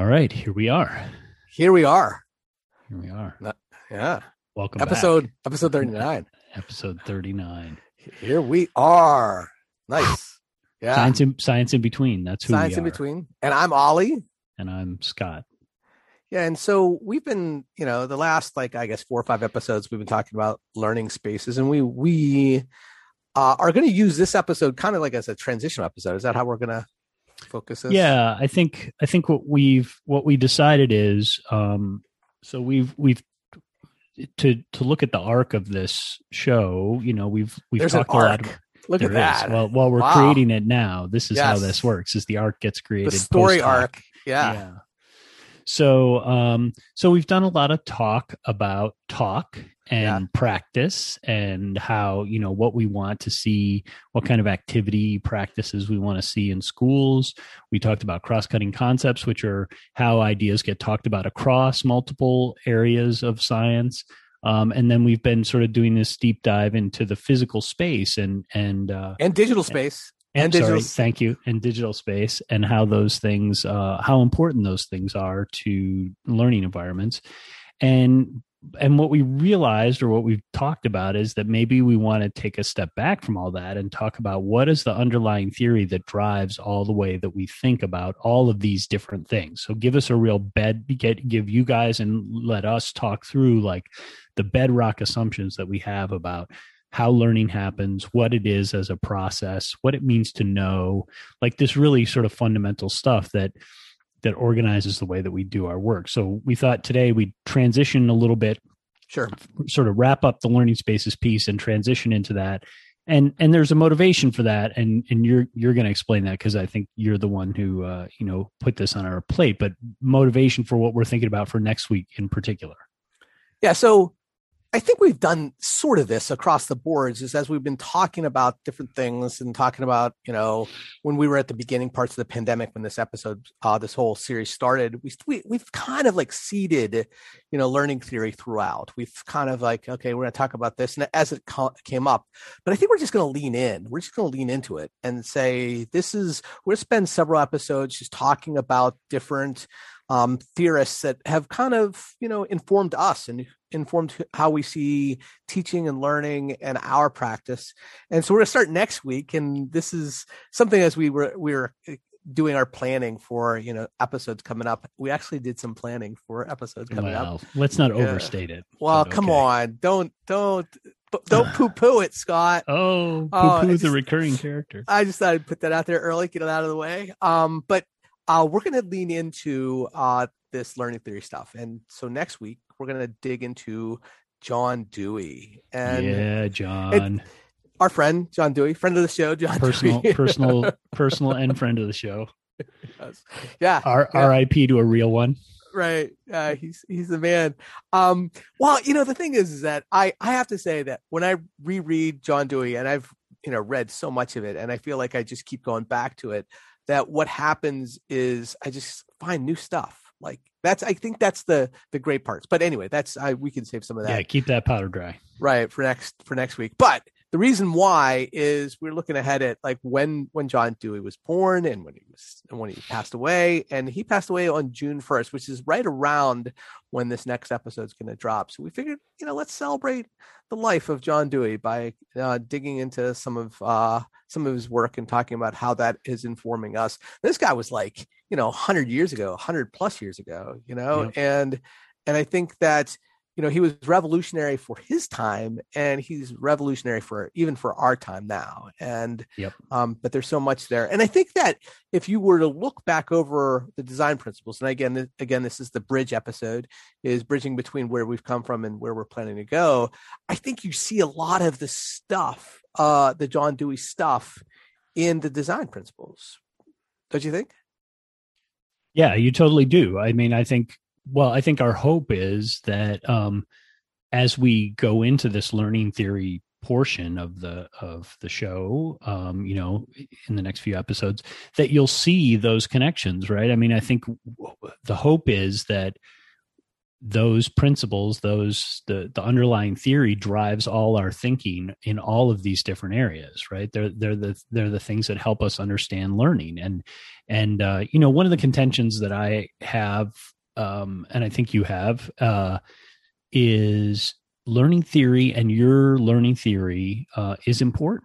All right, here we are. Here we are. Here we are. Yeah. Welcome episode back. episode 39. Episode 39. Here we are. Nice. Yeah. Science in science in between. That's who Science in between. And I'm Ollie. And I'm Scott. Yeah, and so we've been, you know, the last like I guess four or five episodes we've been talking about learning spaces, and we we uh, are going to use this episode kind of like as a transition episode. Is that how we're going to focus? Yeah, I think I think what we've what we decided is um so we've we've to to look at the arc of this show, you know, we've we've There's talked a lot of Look at there that. Well, while we're Wow. creating it now, this is how this works: is the arc gets created, the story post-hoc. arc. Yeah. So, um, so we've done a lot of talk about talk and Yeah. practice and how, you know, what we want to see, what kind of activity practices we want to see in schools. We talked about cross cutting concepts, which are how ideas get talked about across multiple areas of science. Um, and then we've been sort of doing this deep dive into the physical space and, and, uh, And digital space. And digital sorry, thank you. And digital space and how those things uh, how important those things are to learning environments. And and what we realized or what we've talked about is that maybe we want to take a step back from all that and talk about what is the underlying theory that drives all the way that we think about all of these different things. So give us a real bed get give you guys and let us talk through like the bedrock assumptions that we have about how learning happens, what it is as a process, what it means to know, like this really sort of fundamental stuff that that organizes the way that we do our work. So we thought today we'd transition a little bit, Sure. sort of wrap up the learning spaces piece and transition into that. And and there's a motivation for that, and and you're you're going to explain that because I think you're the one who uh, you know put this on our plate. But motivation for what we're thinking about for next week in particular. Yeah. So I think we've done sort of this across the boards is as we've been talking about different things and talking about, you know, when we were at the beginning parts of the pandemic, when this episode, uh, this whole series started, we, we, we've kind of like seeded, you know, learning theory throughout. We've kind of like, okay, we're going to talk about this. And as it co- came up, but I think we're just going to lean in. We're just going to lean into it and say, this is, we're spend several episodes just talking about different um, theorists that have kind of you know informed us and informed how we see teaching and learning and our practice and so we're going to start next week and this is something as we were we were uh, doing our planning for you know episodes coming up we actually did some planning for episodes coming up let's not Yeah. overstate it. well come okay. on don't don't don't poo poo it scott Oh, poo Oh, poo it's the just- recurring character. I just thought I'd put that out there early, get it out of the way. Um, but uh, we're going to lean into uh, this learning theory stuff. And so next week, we're going to dig into John Dewey and yeah, John. our friend, John Dewey, friend of the show, John personal, Dewey. personal, personal, and friend of the show. Yes. yeah, R- Yeah. R.I.P. to a real one. right. Uh, he's he's the man. Um, well, you know, the thing is, is that I I have to say that when I reread John Dewey, and I've you know read so much of it, and I feel like I just keep going back to it. That what happens is I just find new stuff. Like that's I think that's the the great parts. But anyway, that's I we can save some of that Yeah, keep that powder dry. right for next for next week but the reason why is we're looking ahead at like when when john dewey was born and when he was and when he passed away and he passed away on june 1st which is right around when this next episode is going to drop. So we figured you know let's celebrate the life of john dewey by uh, digging into some of uh some of his work and talking about how that is informing us. This guy was like you know 100 years ago 100 plus years ago you know? Yep. and and i think that you know he was revolutionary for his time and he's revolutionary for even for our time now and Yep. um but there's so much there and i think that if you were to look back over the design principles and again again this is the bridge episode is bridging between where we've come from and where we're planning to go i think you see a lot of the stuff uh the john dewey stuff in the design principles don't you think Yeah, you totally do. I mean, I think. Well, I think our hope is that um, as we go into this learning theory portion of the of the show, um, you know, in the next few episodes, that you'll see those connections, right? I mean, I think the hope is that those principles those the the underlying theory drives all our thinking in all of these different areas right they're they're the they're the things that help us understand learning and and uh, you know one of the contentions that i have um, and i think you have uh, is learning theory and your learning theory uh, is important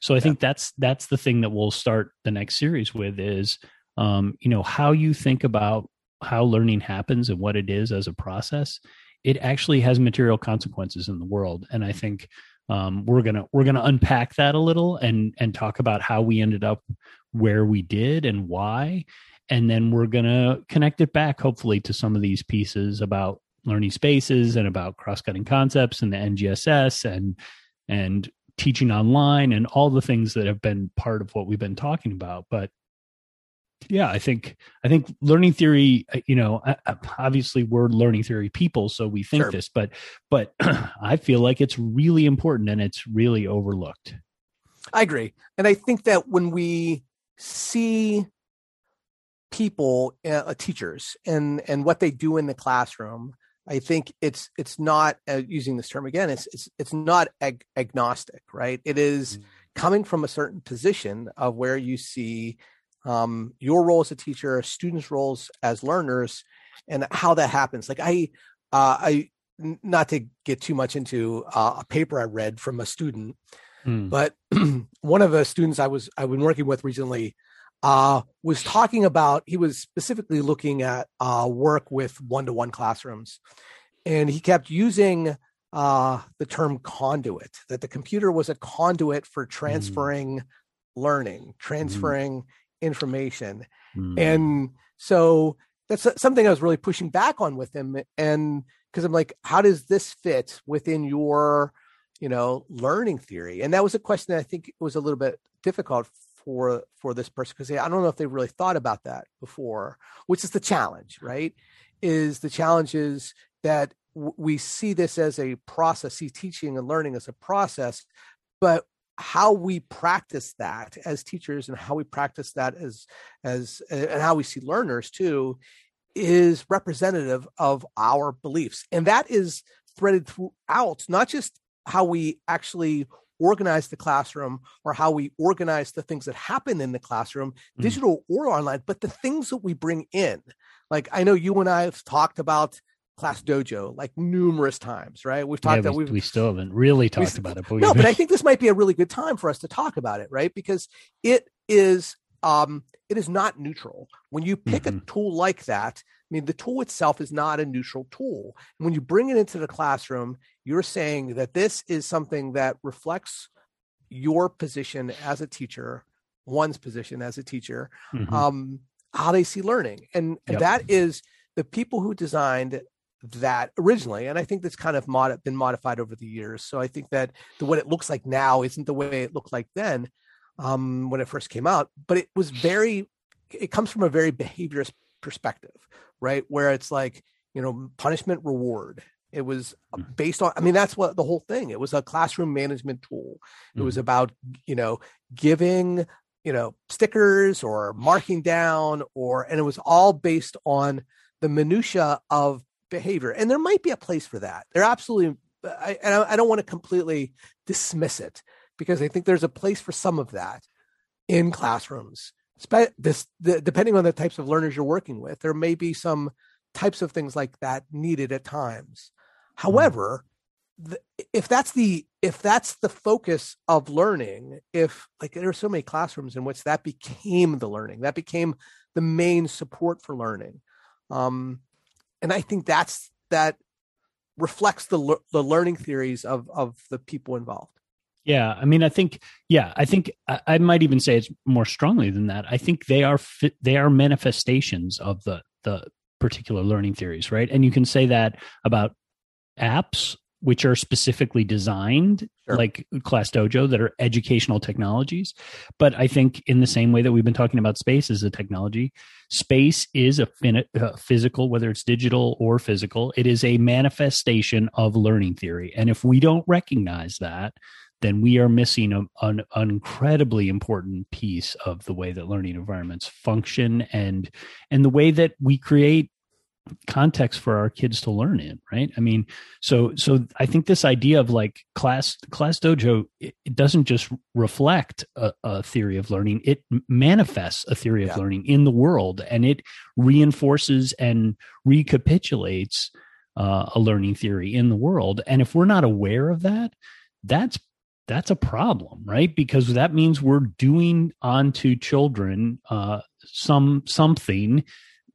so i yeah. think that's that's the thing that we'll start the next series with is um, you know how you think about how learning happens and what it is as a process, it actually has material consequences in the world. And I think um, we're gonna we're gonna unpack that a little and and talk about how we ended up where we did and why, and then we're gonna connect it back hopefully to some of these pieces about learning spaces and about cross-cutting concepts and the NGSS and and teaching online and all the things that have been part of what we've been talking about. But yeah i think i think learning theory uh, you know obviously we're learning theory people so we think sure. this but but i feel like it's really important and it's really overlooked i agree and i think that when we see people uh, teachers and and what they do in the classroom i think it's it's not uh, using this term again it's it's it's not ag- agnostic right it is mm. coming from a certain position of where you see um, your role as a teacher, students' roles as learners, and how that happens. Like I, uh, I not to get too much into uh, a paper I read from a student, mm. but one of the students I was I've been working with recently uh, was talking about. He was specifically looking at uh, work with one-to-one classrooms, and he kept using uh, the term conduit. That the computer was a conduit for hmm. transferring mm. learning, transferring. Mm information. Mm. And so that's something I was really pushing back on with him. And because I'm like, how does this fit within your, you know, learning theory? And that was a question that I think was a little bit difficult for for this person because I don't know if they really thought about that before, which is the challenge, right? Is the challenge is that we see this as a process, see teaching and learning as a process, but how we practice that as teachers and how we practice that as as and how we see learners too is representative of our beliefs and that is threaded throughout not just how we actually organize the classroom or how we organize the things that happen in the classroom mm. digital or online but the things that we bring in like i know you and i have talked about class dojo like numerous times, right? We've talked yeah, we, we still haven't really talked about it. But no, but I think this might be a really good time for us to talk about it, right? Because it is um it is not neutral. When you pick mm-hmm. a tool like that, I mean the tool itself is not a neutral tool. And when you bring it into the classroom, you're saying that this is something that reflects your position as a teacher, one's position as a teacher, mm-hmm. um, how they see learning. And yep. that is the people who designed that originally and i think that's kind of mod- been modified over the years so i think that the what it looks like now isn't the way it looked like then um, when it first came out but it was very it comes from a very behaviorist perspective right where it's like you know punishment reward it was mm. based on i mean that's what the whole thing it was a classroom management tool it mm-hmm. was about you know giving you know stickers or marking down or and it was all based on the minutia of behavior and there might be a place for that there absolutely I, and I don't want to completely dismiss it because i think there's a place for some of that in classrooms this the, depending on the types of learners you're working with there may be some types of things like that needed at times. However the, if that's the if that's the focus of learning if like there are so many classrooms in which that became the learning that became the main support for learning um and I think that's that reflects the the learning theories of of the people involved. Yeah, I mean, I think, yeah, I think I, I might even say it's more strongly than that. I think they are fi- they are manifestations of the the particular learning theories, right? And you can say that about apps which are specifically designed sure. like class dojo that are educational technologies but i think in the same way that we've been talking about space as a technology space is a, fin- a physical whether it's digital or physical it is a manifestation of learning theory and if we don't recognize that then we are missing a, an, an, incredibly important piece of the way that learning environments function and and the way that we create context for our kids to learn in right i mean so so i think this idea of like class class dojo it, it doesn't just reflect a, a, theory of learning it manifests a theory of yeah. learning in the world and it reinforces and recapitulates uh, a learning theory in the world and if we're not aware of that that's that's a problem right because that means we're doing onto children uh, some something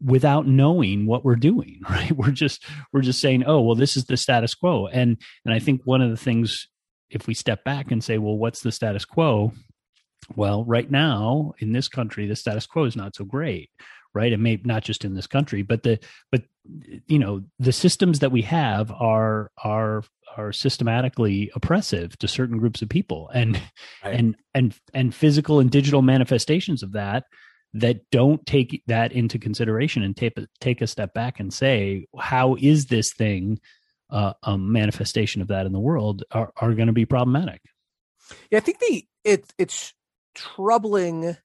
without knowing what we're doing right? We're just we're just saying oh well this is the status quo. And and i think one of the things if we step back and say well what's the status quo? Well right now in this country the status quo is not so great right? And may not just in this country but the but you know the systems that we have are are are systematically oppressive to certain groups of people. And right. and and and physical and digital manifestations of that that don't take that into consideration and take take a step back and say how is this thing uh, a manifestation of that in the world are, are going to be problematic yeah i think the it it's troubling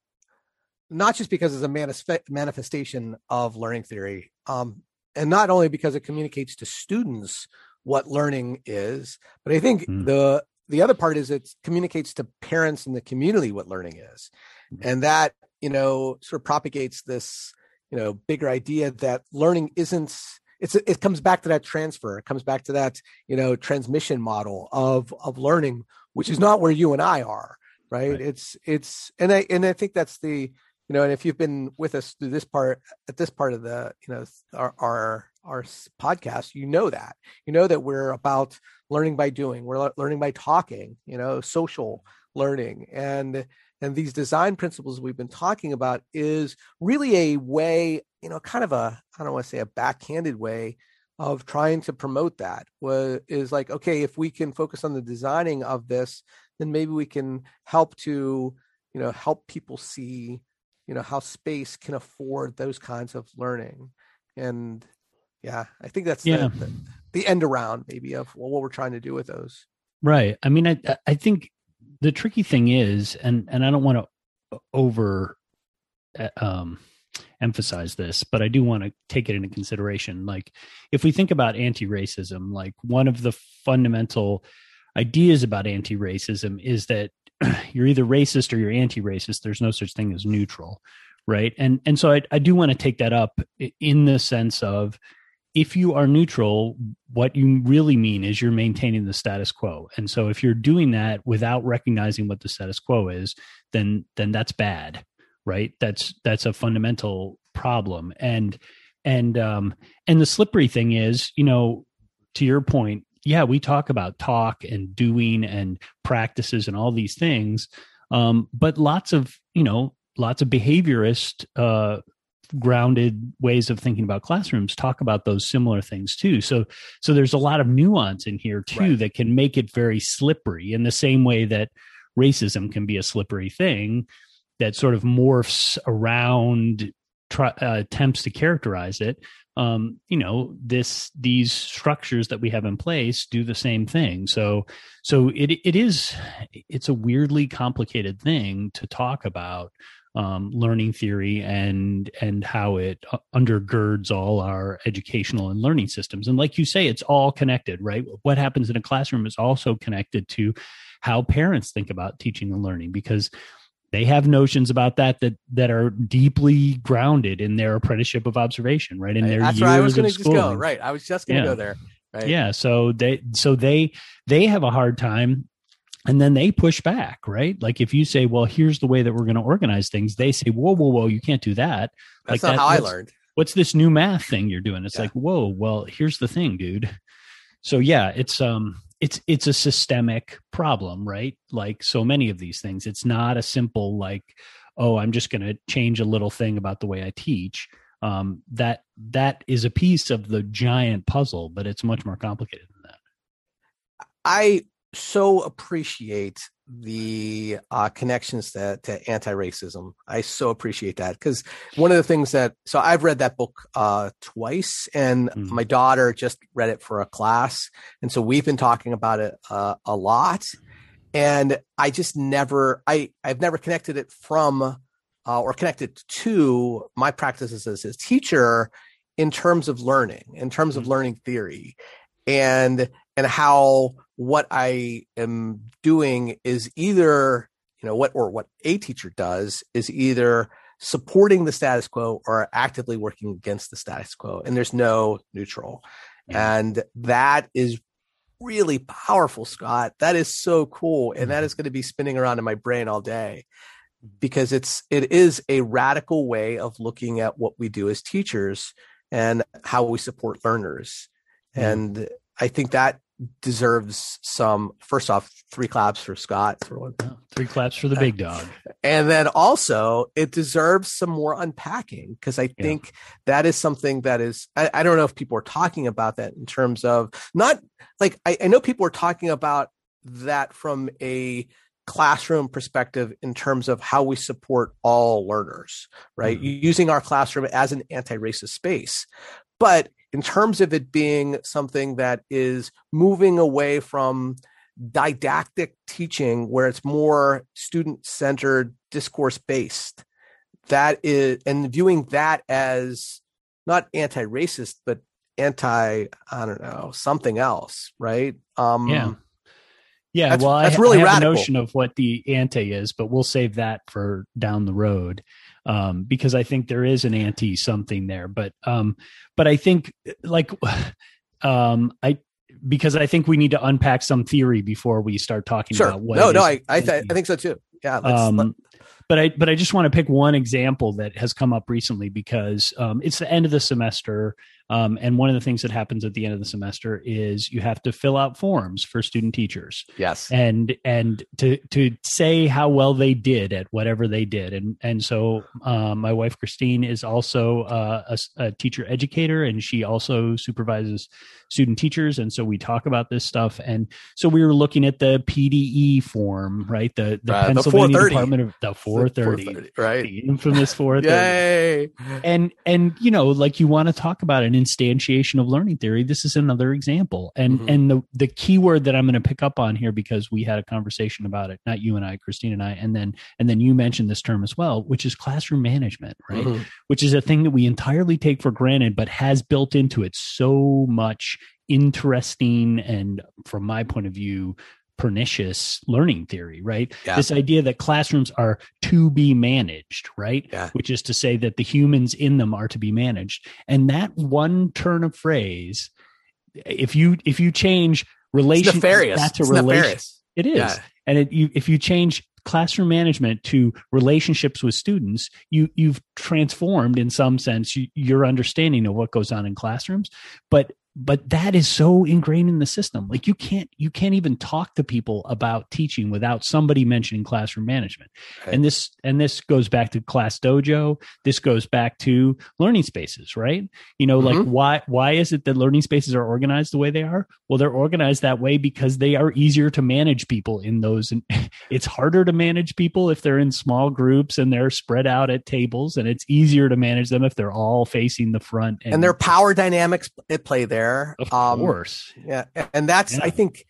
not just because it's a manif- manifestation of learning theory um, and not only because it communicates to students what learning is but i think mm. the the other part is it communicates to parents in the community what learning is. And that you know, sort of propagates this, you know, bigger idea that learning isn't it's it comes back to that transfer. It comes back to that, you know, transmission model of of learning, which is not where you and I are, right? right? It's it's and I and I think that's the you know, and if you've been with us through this part at this part of the, you know, our our our podcast, you know that. You know that we're about learning by doing. We're learning by talking, you know, social learning. And and these design principles we've been talking about is really a way you know kind of a i don't want to say a backhanded way of trying to promote that was is like okay if we can focus on the designing of this then maybe we can help to you know help people see you know how space can afford those kinds of learning. And yeah i think that's yeah. the, the, the end around maybe of what we're trying to do with those. Right. I mean i i think the tricky thing is, and and I don't want to over uh, um, emphasize this, but I do want to take it into consideration. Like, if we think about anti-racism, like one of the fundamental ideas about anti-racism is that you're either racist or you're anti-racist. There's no such thing as neutral, right? And and so I, I do want to take that up in the sense of if you are neutral, what you really mean is you're maintaining the status quo. And so if you're doing that without recognizing what the status quo is, then then that's bad, right? That's that's a fundamental problem. And and um and the slippery thing is, you know, to your point, yeah, we talk about talk and doing and practices and all these things. Um, but lots of, you know, lots of behaviorist uh grounded ways of thinking about classrooms talk about those similar things too. So so there's a lot of nuance in here too right. that can make it very slippery in the same way that racism can be a slippery thing that sort of morphs around try, uh, attempts to characterize it. Um, you know this these structures that we have in place do the same thing. So so it it is it's a weirdly complicated thing to talk about um, learning theory and and how it uh, undergirds all our educational and learning systems. And like you say, it's all connected, right? What happens in a classroom is also connected to how parents think about teaching and learning because they have notions about that that that are deeply grounded in their apprenticeship of observation, right? In their That's years where I was going to just go. Right, I was just going to yeah. go there. Right. Yeah, so they so they they have a hard time and then they push back right? Like if you say well here's the way that we're going to organize things they say whoa whoa whoa you can't do that. That's like not that, how i learned. what's this new math thing you're doing? It's yeah. like whoa well here's the thing dude. So yeah it's um it's it's a systemic problem right? Like so many of these things. It's not a simple like oh i'm just going to change a little thing about the way i teach. Um that that is a piece of the giant puzzle but it's much more complicated than that. I so appreciate the uh, connections to, to anti-racism. I so appreciate that because one of the things that so I've read that book uh, twice, and mm. my daughter just read it for a class, and so we've been talking about it uh, a lot. And I just never, I I've never connected it from uh, or connected to my practices as a teacher in terms of learning, in terms of Mhm. learning theory, and and how what I am doing is either you know what or what a teacher does is either supporting the status quo or actively working against the status quo, and there's no neutral, Yeah. and that is really powerful, Scott. That is so cool, and that Mhm. going to be spinning around in my brain all day mm-hmm. because it's it is a radical way of looking at what we do as teachers and how we support learners Yeah. and i think that deserves some first off three claps for scott for one three claps for the big dog. and then also it deserves some more unpacking because i Yeah. think that is something that is I, I don't know if people are talking about that in terms of not like I, I know people are talking about that from a classroom perspective in terms of how we support all learners right Mhm. using our classroom as an anti-racist space but in terms of it being something that is moving away from didactic teaching where it's more student centered discourse based that is and viewing that as not anti-racist but anti i don't know something else right um Yeah. Yeah, That's- well, I, really I have radical. a notion of what the ante is, but we'll save that for down the road um, because I think there is an anti something there. But um, but I think like um, I because I think we need to unpack some theory before we start talking sure about what. no no i I, th- I think so too yeah let's, um, let- but I but I just want to pick one example that has come up recently because um, it's the end of the semester, um, and one of the things that happens at the end of the semester is you have to fill out forms for student teachers. Yes. And and to to say how well they did at whatever they did. And and so um, my wife Christine is also uh, a, a teacher educator and she also supervises student teachers. And so we talk about this stuff. And so we were looking at the PDE form right? The the the Pennsylvania 430. Department of the 430 right? The infamous 430 yay! And and you know like you want to talk about an instantiation of learning theory this is another example. And Mhm. and the the key word that i'm going to pick up on here because we had a conversation about it not you and i christine and i and then and then you mentioned this term as well which is classroom management right? Mhm. which is a thing that we entirely take for granted but has built into it so much interesting and from my point of view pernicious learning theory right? Yeah. this idea that classrooms are to be managed right? Yeah. which is to say that the humans in them are to be managed. And that one turn of phrase if you if you change relation that's a relation it is. Yeah. and it, you, if you change classroom management to relationships with students you you've transformed in some sense you, your understanding of what goes on in classrooms. But but that is so ingrained in the system. Like you can't you can't even talk to people about teaching without somebody mentioning classroom management. Right. and this and this goes back to class dojo. This goes back to learning spaces right? You know like Mhm. why why is it that learning spaces are organized the way they are? Well they're organized that way because they are easier to manage people in those and it's harder to manage people if they're in small groups and they're spread out at tables and it's easier to manage them if they're all facing the front and there are power dynamics at play there of Um, course yeah and that's Yeah. i think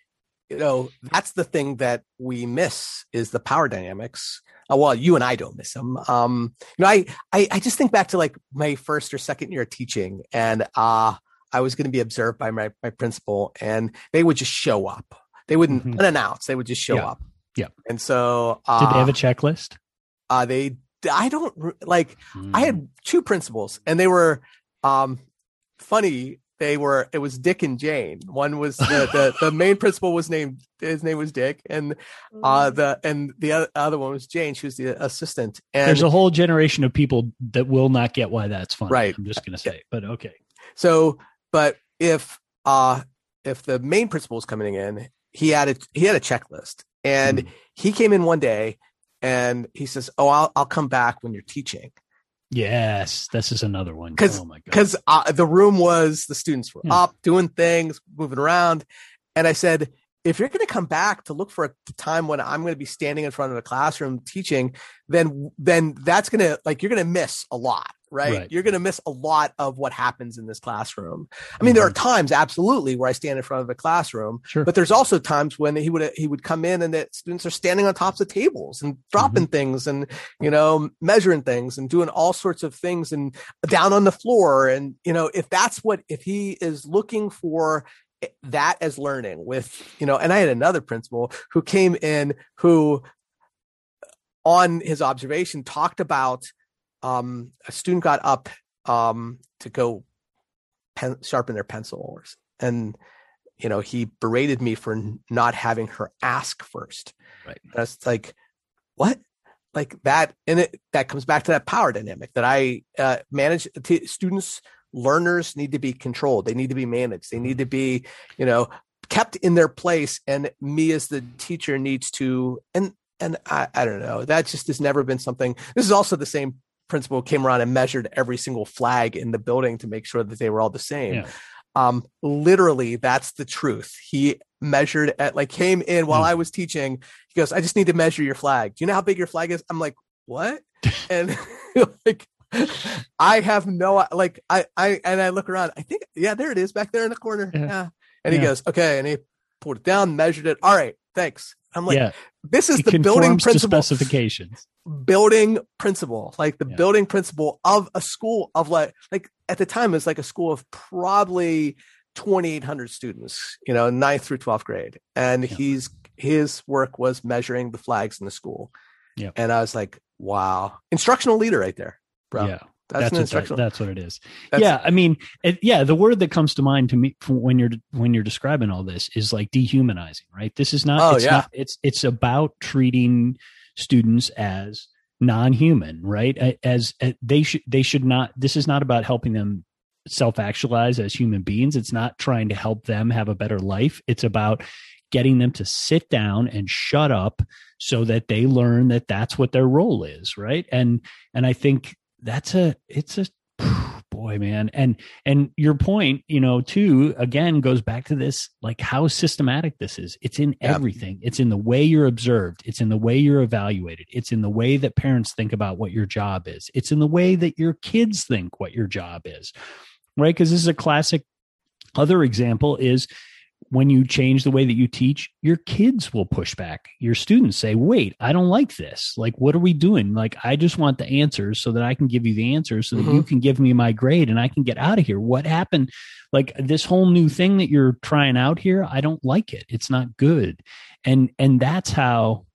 you know that's the thing that we miss is the power dynamics uh, well you and i don't miss them um you know I, I i just think back to like my first or second year of teaching and uh i was going to be observed by my my principal and they would just show up they wouldn't Mhm. unannounced they would just show Yeah. up Yeah. and so uh, did they have a checklist uh they i don't like I Mm. had two principals and they were um funny. They were it was Dick and Jane. One was the the, the main principal was named his name was Dick and uh the and the other, other one was Jane. She was the assistant. And there's a whole generation of people that will not get why that's funny Right. i'm just going to say but okay so but if uh if the main principal was coming in, he had a he had a checklist. And Hmm. he came in one day and he says, "Oh, I'll I'll come back when you're teaching." Yes this is another one. 'Cause- oh because uh, the room was the students were Yeah. up doing things moving around and i said if you're going to come back to look for a time when i'm going to be standing in front of a classroom teaching then then that's going to like you're going to miss a lot right? Right. You're going to miss a lot of what happens in this classroom. I mean, there Mm-hmm. are times absolutely where I stand in front of a classroom, Sure. but there's also times when he would he would come in and that students are standing on tops of tables and dropping Mm-hmm. things and you know measuring things and doing all sorts of things and down on the floor and you know if that's what if he is looking for that as learning with you know and I had another principal who came in who on his observation talked about um a student got up um to go pen, sharpen their pencils and you know he berated me for not having her ask first. Right. that's like what? Like that and it that comes back to that power dynamic that i uh, manage t- students learners need to be controlled. They need to be managed. They need to be you know kept in their place and me as the teacher needs to and and i i don't know. That just has never been something this is also the same principal came around and measured every single flag in the building to make sure that they were all the same. Yeah. um literally that's the truth. He measured at like came in while Hmm. i was teaching. He goes i just need to measure your flag. Do you know how big your flag is? I'm like what? And like i have no like i i and i look around. I think yeah there it is back there in the corner. Yeah. yeah, and he goes okay. And he pulled it down measured it. All right. Thanks i'm like yeah. this is It the building principle specifications. building principal like the Yeah. building principal of a school of like like at the time it was like a school of probably 2800 students you know ninth through 12th grade and Yeah. he's his work was measuring the flags in the school Yeah. and i was like wow instructional leader right there bro Yeah. That's, That's, what that, that's what it is. that's- yeah, I mean, it, yeah, the word that comes to mind to me when you're when you're describing all this is like dehumanizing, right? This is not. Oh, it's yeah. Not, it's it's about treating students as non-human, right? As, as they should they should not. This is not about helping them self-actualize as human beings. It's not trying to help them have a better life. It's about getting them to sit down and shut up so that they learn that that's what their role is, right? And and I think that's a it's a boy man. And and your point you know too again goes back to this like how systematic this is. It's in everything. It's in the way you're observed. It's in the way you're evaluated. It's in the way that parents think about what your job is. It's in the way that your kids think what your job is right? Because this is a classic. Other example is when you change the way that you teach, your kids will push back. Your students say, wait, I don't like this. Like, what are we doing? Like, I just want the answers so that I can give you the answers so that you mm-hmm. can give me my grade and I can get out of here. What happened? Like this whole new thing that you're trying out here, I don't like it. It's not good. And and that's how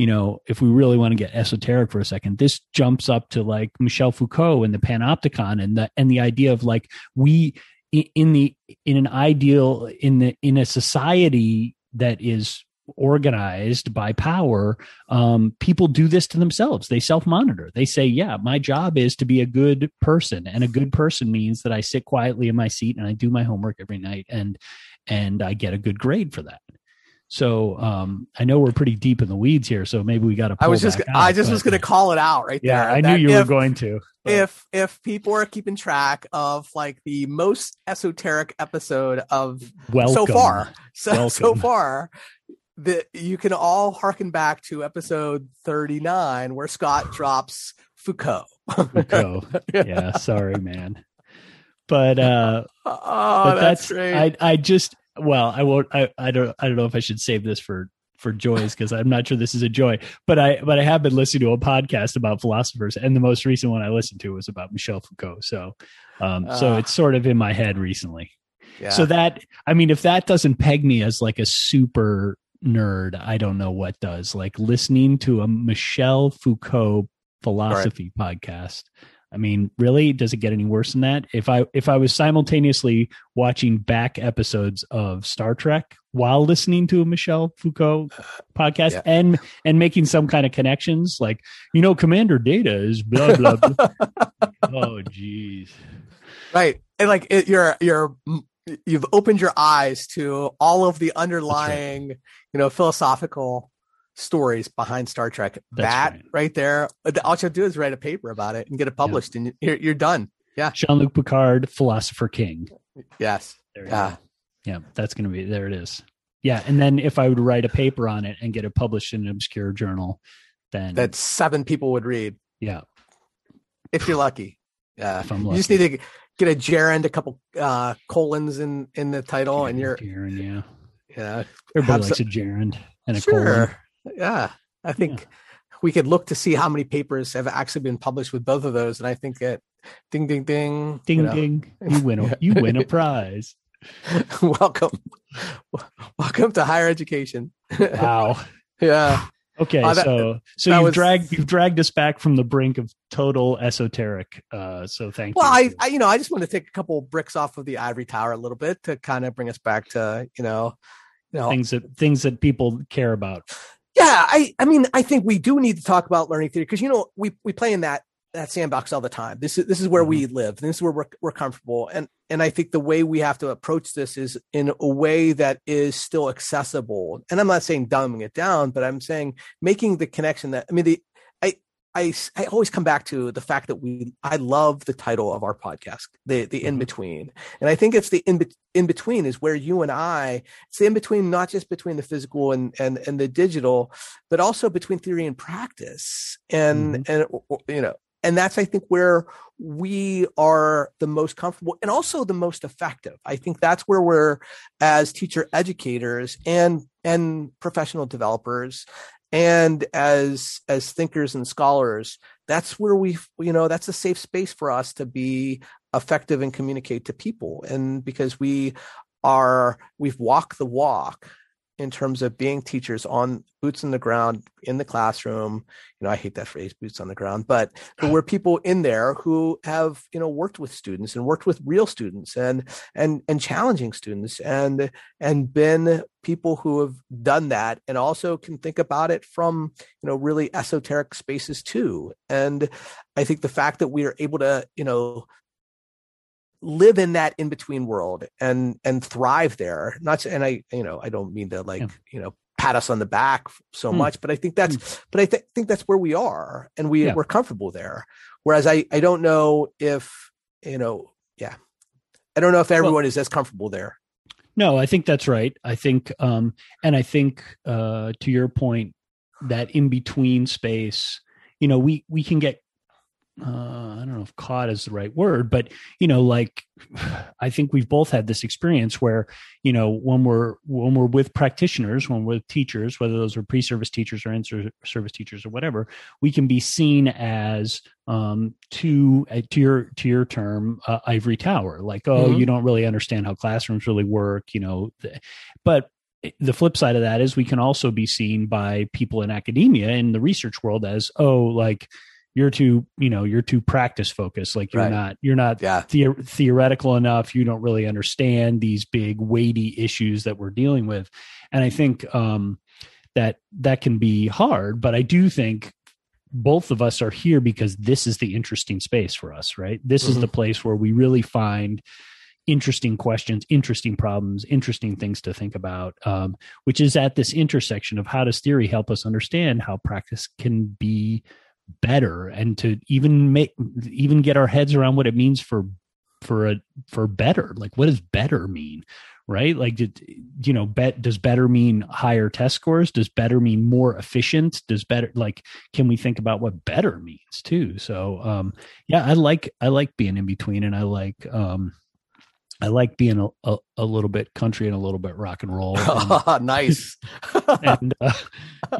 you know, if we really want to get esoteric for a second, this jumps up to like Michel Foucault and the Panopticon and the and the idea of like we in the in an ideal in the in a society that is organized by power um, people do this to themselves. They self-monitor. They say yeah my job is to be a good person and a good person means that i sit quietly in my seat and i do my homework every night and and i get a good grade for that so um, i know we're pretty deep in the weeds here so maybe we got to i was just i just was going to call it out right yeah there i knew you were going to but- if if people are keeping track of like the most esoteric episode of welcome. so far so so far that you can all harken back to episode 39 where scott drops foucault. Foucault. yeah sorry man. But uh oh but that's, that's, I I just well I won't I I don't I don't know if I should save this for for joys because I'm not sure this is a joy but I but I have been listening to a podcast about philosophers and the most recent one I listened to was about Michel Foucault so um so Ah. it's sort of in my head recently yeah. so that I mean if that doesn't peg me as like a super nerd I don't know what does like listening to a Michel Foucault philosophy podcast I mean, really, does it get any worse than that? If I if I was simultaneously watching back episodes of Star Trek while listening to a Michel Foucault podcast Yeah. and and making some kind of connections, like you know, Commander Data is blah blah. blah. oh, jeez. right and like it, you're you're you've opened your eyes to all of the underlying you know philosophical stories behind star trek That's that right. right. there all you have to do is write a paper about it and get it published and you're, you're done Yeah. Jean Luc Picard, philosopher king. yes There yeah go. Yeah, that's going to be there. It is. Yeah, and then if I would write a paper on it and get it published in an obscure journal, then that seven people would read yeah, if you're lucky Yeah, if I'm lucky. you just need to get a gerund, a couple uh, colons in in the title, and you're Gerund, yeah. yeah Everybody likes a gerund and a sure. colon. Yeah, I think we could look to see how many papers have actually been published with both of those, and I think that ding ding ding Ding you know, ding. You win a you win a prize. welcome, welcome to higher education. Wow. yeah, Okay, Uh, that- so so you've was- dragged you've dragged us back from the brink of total esoteric. Uh, so thank well, you. I, I you know I just want to take a couple of bricks off of the ivory tower a little bit to kind of bring us back to you know you know things that things that people care about. Yeah i i mean i think we do need to talk about learning theory because you know we we play in that that sandbox all the time. This is this is where we mm-hmm. live this is where we're, we're comfortable and and i think the way we have to approach this is in a way that is still accessible. And i'm not saying dumbing it down but i'm saying making the connection that i mean the i I, always come back to the fact that we I love the title of our podcast, the the in Mhm. between, and I think it's the in in between is where you and I it's the in between not just between the physical and and and the digital, but also between theory and practice, and and you know, and that's I think where we are the most comfortable and also the most effective. I think that's where we're as teacher educators and and professional developers and as as thinkers and scholars that's where we you know that's a safe space for us to be effective and communicate to people. And because we are we've walked the walk in terms of being teachers on boots on the ground in the classroom. You know i hate that phrase boots on the ground but, but we're people in there who have you know worked with students and worked with real students and and and challenging students and and been people who have done that and also can think about it from you know really esoteric spaces too. And i think the fact that we are able to you know live in that in between world and and thrive there not and i you know i don't mean to like Yeah. you know pat us on the back so Hmm. much but i think that's but i th- think that's where we are and we Yeah. we're comfortable there whereas i i don't know if you know yeah i don't know if everyone is as comfortable there No, I think that's right. I think, um, and I think uh, to your point, that in between space, you know, we we can get. Uh, I don't know if caught is the right word, but you know, like I think we've both had this experience where, you know, when we're when we're with practitioners, when we're with teachers, whether those are pre-service teachers or in-service teachers or whatever, we can be seen as um, to uh, to your to your term uh, ivory tower, like oh, Mhm. you don't really understand how classrooms really work, you know, but the flip side of that is we can also be seen by people in academia in the research world as oh like you're too you know you're too practice focused. Like you're Right. not you're not yeah. the- theoretical enough. You don't really understand these big weighty issues that we're dealing with. And i think um that that can be hard but i do think both of us are here because this is the interesting space for us right? This is Mhm. the place where we really find interesting questions interesting problems interesting things to think about um, which is at this intersection of how does theory help us understand how practice can be better and to even make even get our heads around what it means for for a for better. Like what does better mean right? Like did, you know bet does better mean higher test scores? Does better mean more efficient? Does better like can we think about what better means too? So um yeah i like i like being in between and i like um i like being a, a, a little bit country and a little bit rock and roll and, nice. and uh,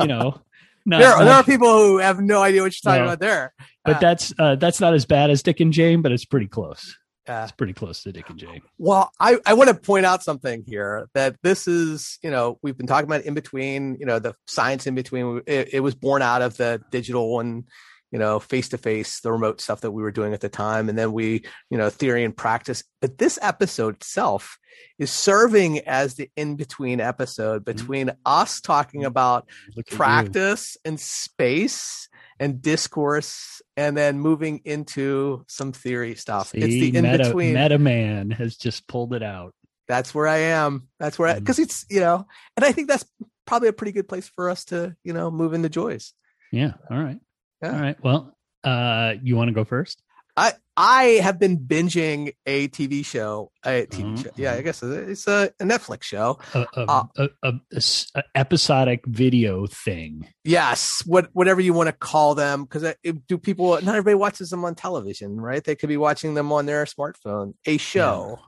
you know not, there, not- there are people who have no idea what you're talking No. about there but uh, that's uh that's not as bad as dick and jane but it's pretty close uh, it's pretty close to dick and jane Well, I, I want to point out something here that this is, you know, we've been talking about in between, you know, the science in between. It, it was born out of the digital and, you know, face to face, the remote stuff that we were doing at the time. And then we, you know, theory and practice. But this episode itself is serving as the in between episode between us talking about Look practice and space and discourse and then moving into some theory stuff. it's the in between meta man has just pulled it out that's where I am. That's where Mhm. because it's you know, and I think that's probably a pretty good place for us to you know move into joys. yeah all right Yeah. all right well uh you want to go first I I have been binging a TV show, a TV Mhm. show. Yeah, I guess it's a, a Netflix show. A, a, Uh, a, a- a s- a episodic video thing. Yes, what whatever you want to call them, because do people? Not everybody watches them on television, right? They could be watching them on their smartphone. A show,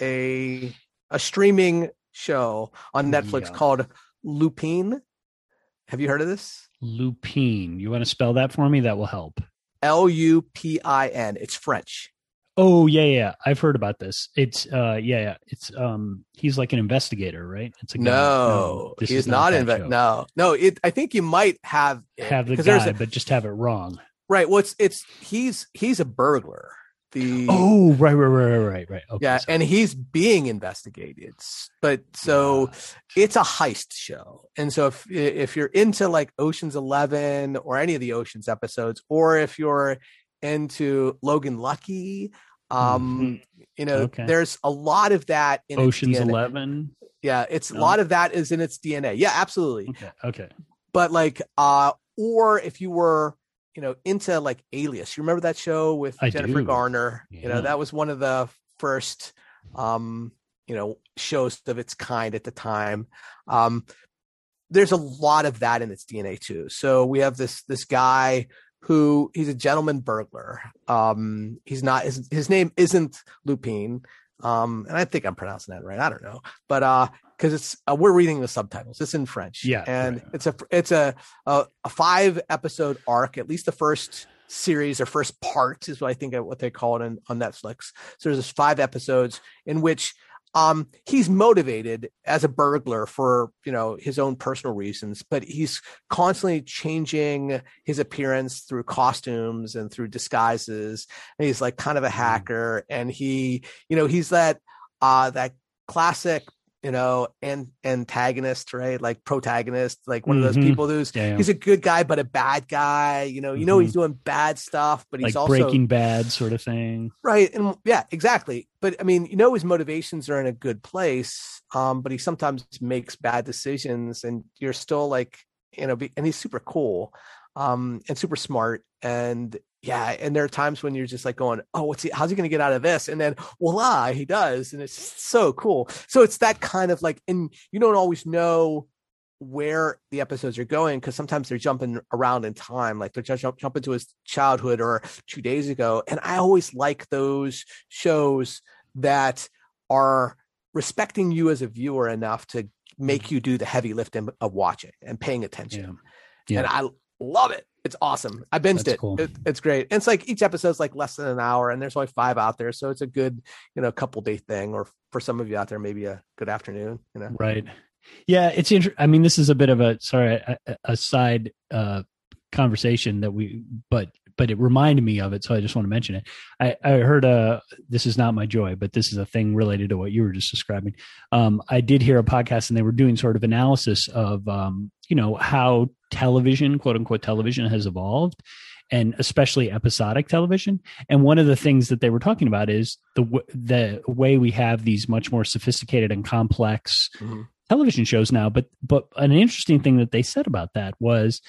a a streaming show on Netflix Yeah. called Lupin. Have you heard of this? Lupin. You want to spell that for me? That will help. L U P I N. It's French. Oh yeah, yeah. I've heard about this. It's uh yeah, yeah. It's um he's like an investigator, right? It's a guy- No, this he is is not that in. show. No, no. It. I think you might have Have the guy, a- but just have it wrong. right. Well, it's it's he's he's a burglar. The Oh, right, right, right, right, right, right. Okay, yeah, sorry. and he's being investigated. But so it's a heist show, and so if if you're into like Ocean's Eleven or any of the Ocean's episodes, or if you're into Logan Lucky, um, you know, Mm-hmm. Okay. there's a lot of that in Ocean's Eleven. Yeah, it's a lot of that is in its DNA. Yeah, absolutely. Okay, okay. But like, uh, or if you were, you know, into like Alias, you remember that show with I Jennifer do. Garner? You know, that was one of the first, um, you know, shows of its kind at the time. Um, there's a lot of that in its DNA too. So we have this this guy who he's a gentleman burglar. Um, he's not his his name isn't Lupin. Um, and I think I'm pronouncing that right. I don't know, but uh, because it's uh, we're reading the subtitles. It's in French. Yeah, and right. it's a it's a, a a five episode arc. At least the first series or first part is what I think of what they call it on, on Netflix. So there's this five episodes in which um he's motivated as a burglar for you know his own personal reasons but he's constantly changing his appearance through costumes and through disguises. And he's like kind of a hacker. And he you know he's that uh that classic you know and antagonist right like protagonist like one of those Mhm. people who's Yeah, yeah. he's a good guy but a bad guy you know you know he's doing bad stuff but he's like also Breaking Bad sort of thing. Right. And yeah, exactly. But I mean, you know, his motivations are in a good place. Um, but he sometimes makes bad decisions and you're still like, you know, be, and he's super cool, um, and super smart. And yeah, and there are times when you're just like going, Oh, what's he, how's he going to get out of this? And then voila, ah, he does. And it's so cool. So it's that kind of like, and you don't always know where the episodes are going because sometimes they're jumping around in time like they're just jump, into his childhood or two days ago and i always like those shows that are respecting you as a viewer enough to make mm-hmm. you do the heavy lifting of watching and paying attention Yeah. and i love it it's awesome i binged it. cool. it it's great and it's like each episode's like less than an hour and there's only five out there so it's a good you know couple day thing or for some of you out there maybe a good afternoon you know Right. Yeah, it's interesting. I mean, this is a bit of a sorry a, a side uh, conversation that we, but but it reminded me of it, so I just want to mention it. I, I heard a this is not my joy, but this is a thing related to what you were just describing. Um, I did hear a podcast, and they were doing sort of analysis of um, you know how television, quote unquote, television has evolved. And especially episodic television, and one of the things that they were talking about is the w- the way we have these much more sophisticated and complex Mhm. television shows now but but an interesting thing that they said about that was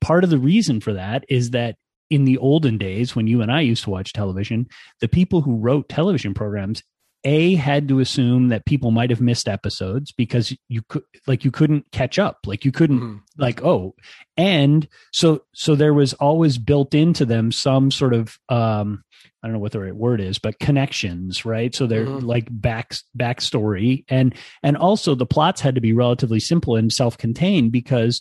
part of the reason for that is that in the olden days when you and I used to watch television the people who wrote television programs a had to assume that people might have missed episodes because you could like you couldn't catch up like you couldn't Mhm. like oh and so so there was always built into them some sort of um i don't know what the right word is but connections right so they're Mhm. like back backstory and and also the plots had to be relatively simple and self-contained because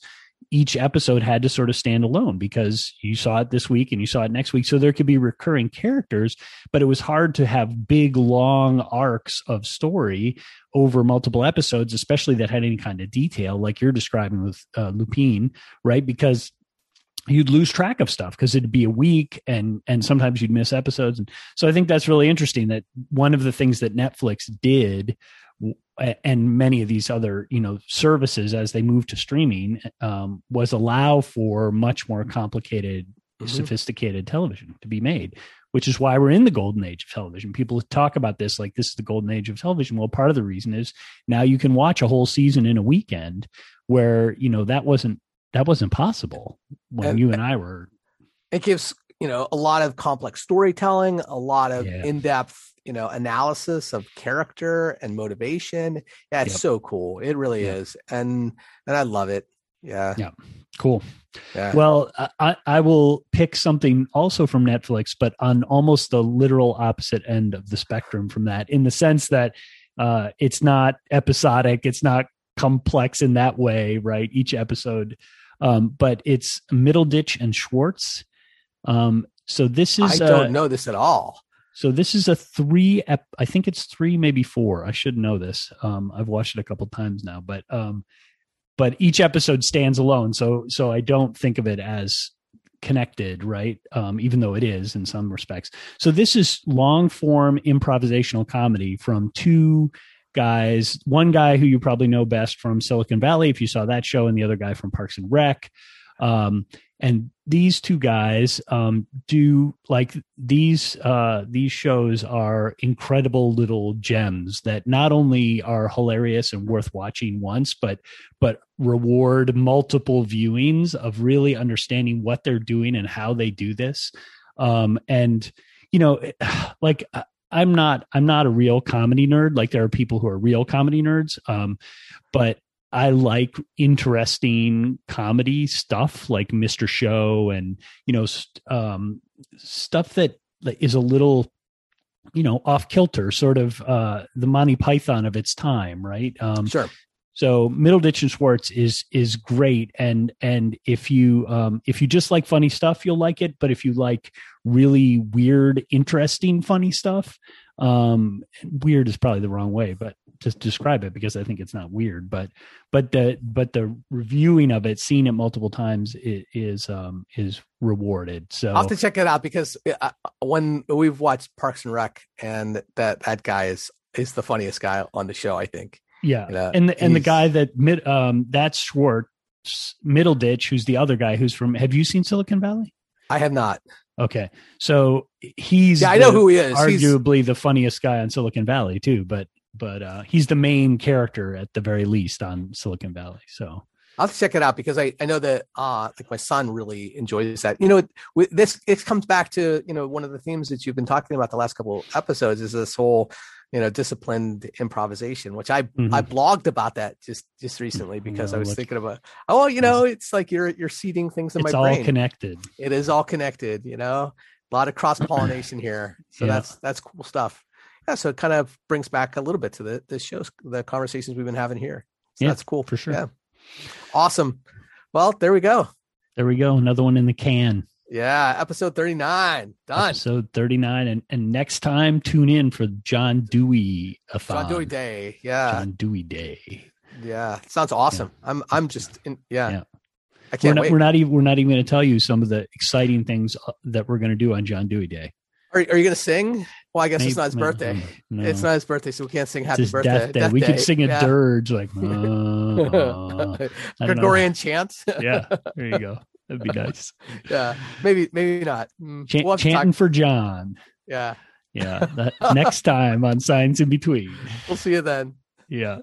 each episode had to sort of stand alone because you saw it this week and you saw it next week. So there could be recurring characters but it was hard to have big long arcs of story over multiple episodes especially that had any kind of detail like you're describing with uh, Lupin right? Because you'd lose track of stuff because it'd be a week and and sometimes you'd miss episodes. And so i think that's really interesting that one of the things that netflix did and many of these other you know services as they move to streaming um, was allow for much more complicated Mhm. sophisticated television to be made which is why we're in the golden age of television people talk about this like this is the golden age of television well part of the reason is now you can watch a whole season in a weekend where you know that wasn't that wasn't possible when And- you and i were it gives you know a lot of complex storytelling, a lot of Yeah. in-depth you know analysis of character and motivation. Yeah, it's Yep. so cool. It really Yeah. is, and and I love it. Yeah, Yeah. Cool. yeah. Well, I, I will pick something also from Netflix, but on almost the literal opposite end of the spectrum from that, in the sense that uh, it's not episodic, it's not complex in that way, right? Each episode, um, but it's Middleditch and Schwartz. Um, so this is i don't know this at all. So this is a three. Ep- I think it's three, maybe four. I should know this. Um, I've watched it a couple times now, but um, but each episode stands alone. So so I don't think of it as connected, right? Um, even though it is in some respects. So this is long form improvisational comedy from two guys. One guy who you probably know best from Silicon Valley, if you saw that show, and the other guy from Parks and Rec. Um, and these two guys um, do like these uh, these shows are incredible little gems that not only are hilarious and worth watching once, but but reward multiple viewings of really understanding what they're doing and how they do this. Um, and you know, like I'm not I'm not a real comedy nerd. Like there are people who are real comedy nerds, um, but I like interesting comedy stuff like Mr. Show and you know st- um, stuff that is a little you know off kilter, sort of uh, the Monty Python of its time, right? Um, Sure. so Middleditch and Schwartz is is great, and and if you um, if you just like funny stuff, you'll like it. But if you like really weird, interesting, funny stuff, um, weird is probably the wrong way, but to describe it because I think it's not weird. But but the but the reviewing of it, seeing it multiple times, it is um, is rewarded. So I'll have to check it out because uh, when we've watched Parks and Rec, and that that guy is is the funniest guy on the show. I think. Yeah, You know, and the, and the guy that mid um that's Schwartz Middleditch, who's the other guy who's from. Have you seen Silicon Valley? I have not. Okay, so he's Yeah, I know who he is. He's, arguably the funniest guy on Silicon Valley too, but but uh, he's the main character at the very least on Silicon Valley. So I'll check it out because I, I know that uh like my son really enjoys that. You know, this it comes back to you know one of the themes that you've been talking about the last couple episodes is this whole you know disciplined improvisation, which I Mhm. I blogged about that just just recently because I was look- thinking about oh you know it's like you're you're seeding things in my brain. it's all connected. it is all connected you know a lot of cross pollination here so Yeah. that's that's cool stuff yeah so it kind of brings back a little bit to the the shows the conversations we've been having here. So Yeah, that's cool. for sure. yeah. Awesome. Well there we go. There we go, another one in the can. yeah episode 39 done. Episode thirty nine, and and next time tune in for John Dewey john dewey day. Yeah. John Dewey Day. yeah. Sounds awesome. I'm i'm just in yeah, Yeah. i We're can't wait. we're not even we're not even going to tell you some of the exciting things uh, that we're going to do on John Dewey Day. are, are you gonna sing well i guess it's not his birthday No, it's not his birthday so we can't sing happy birthday death day. we could sing a yeah. dirge like I don't know. gregorian chant yeah there you go that'd be nice yeah, maybe maybe not. Mm, Chan- we'll talk- chanting for john Yeah, yeah that, next time on science in between we'll see you then. yeah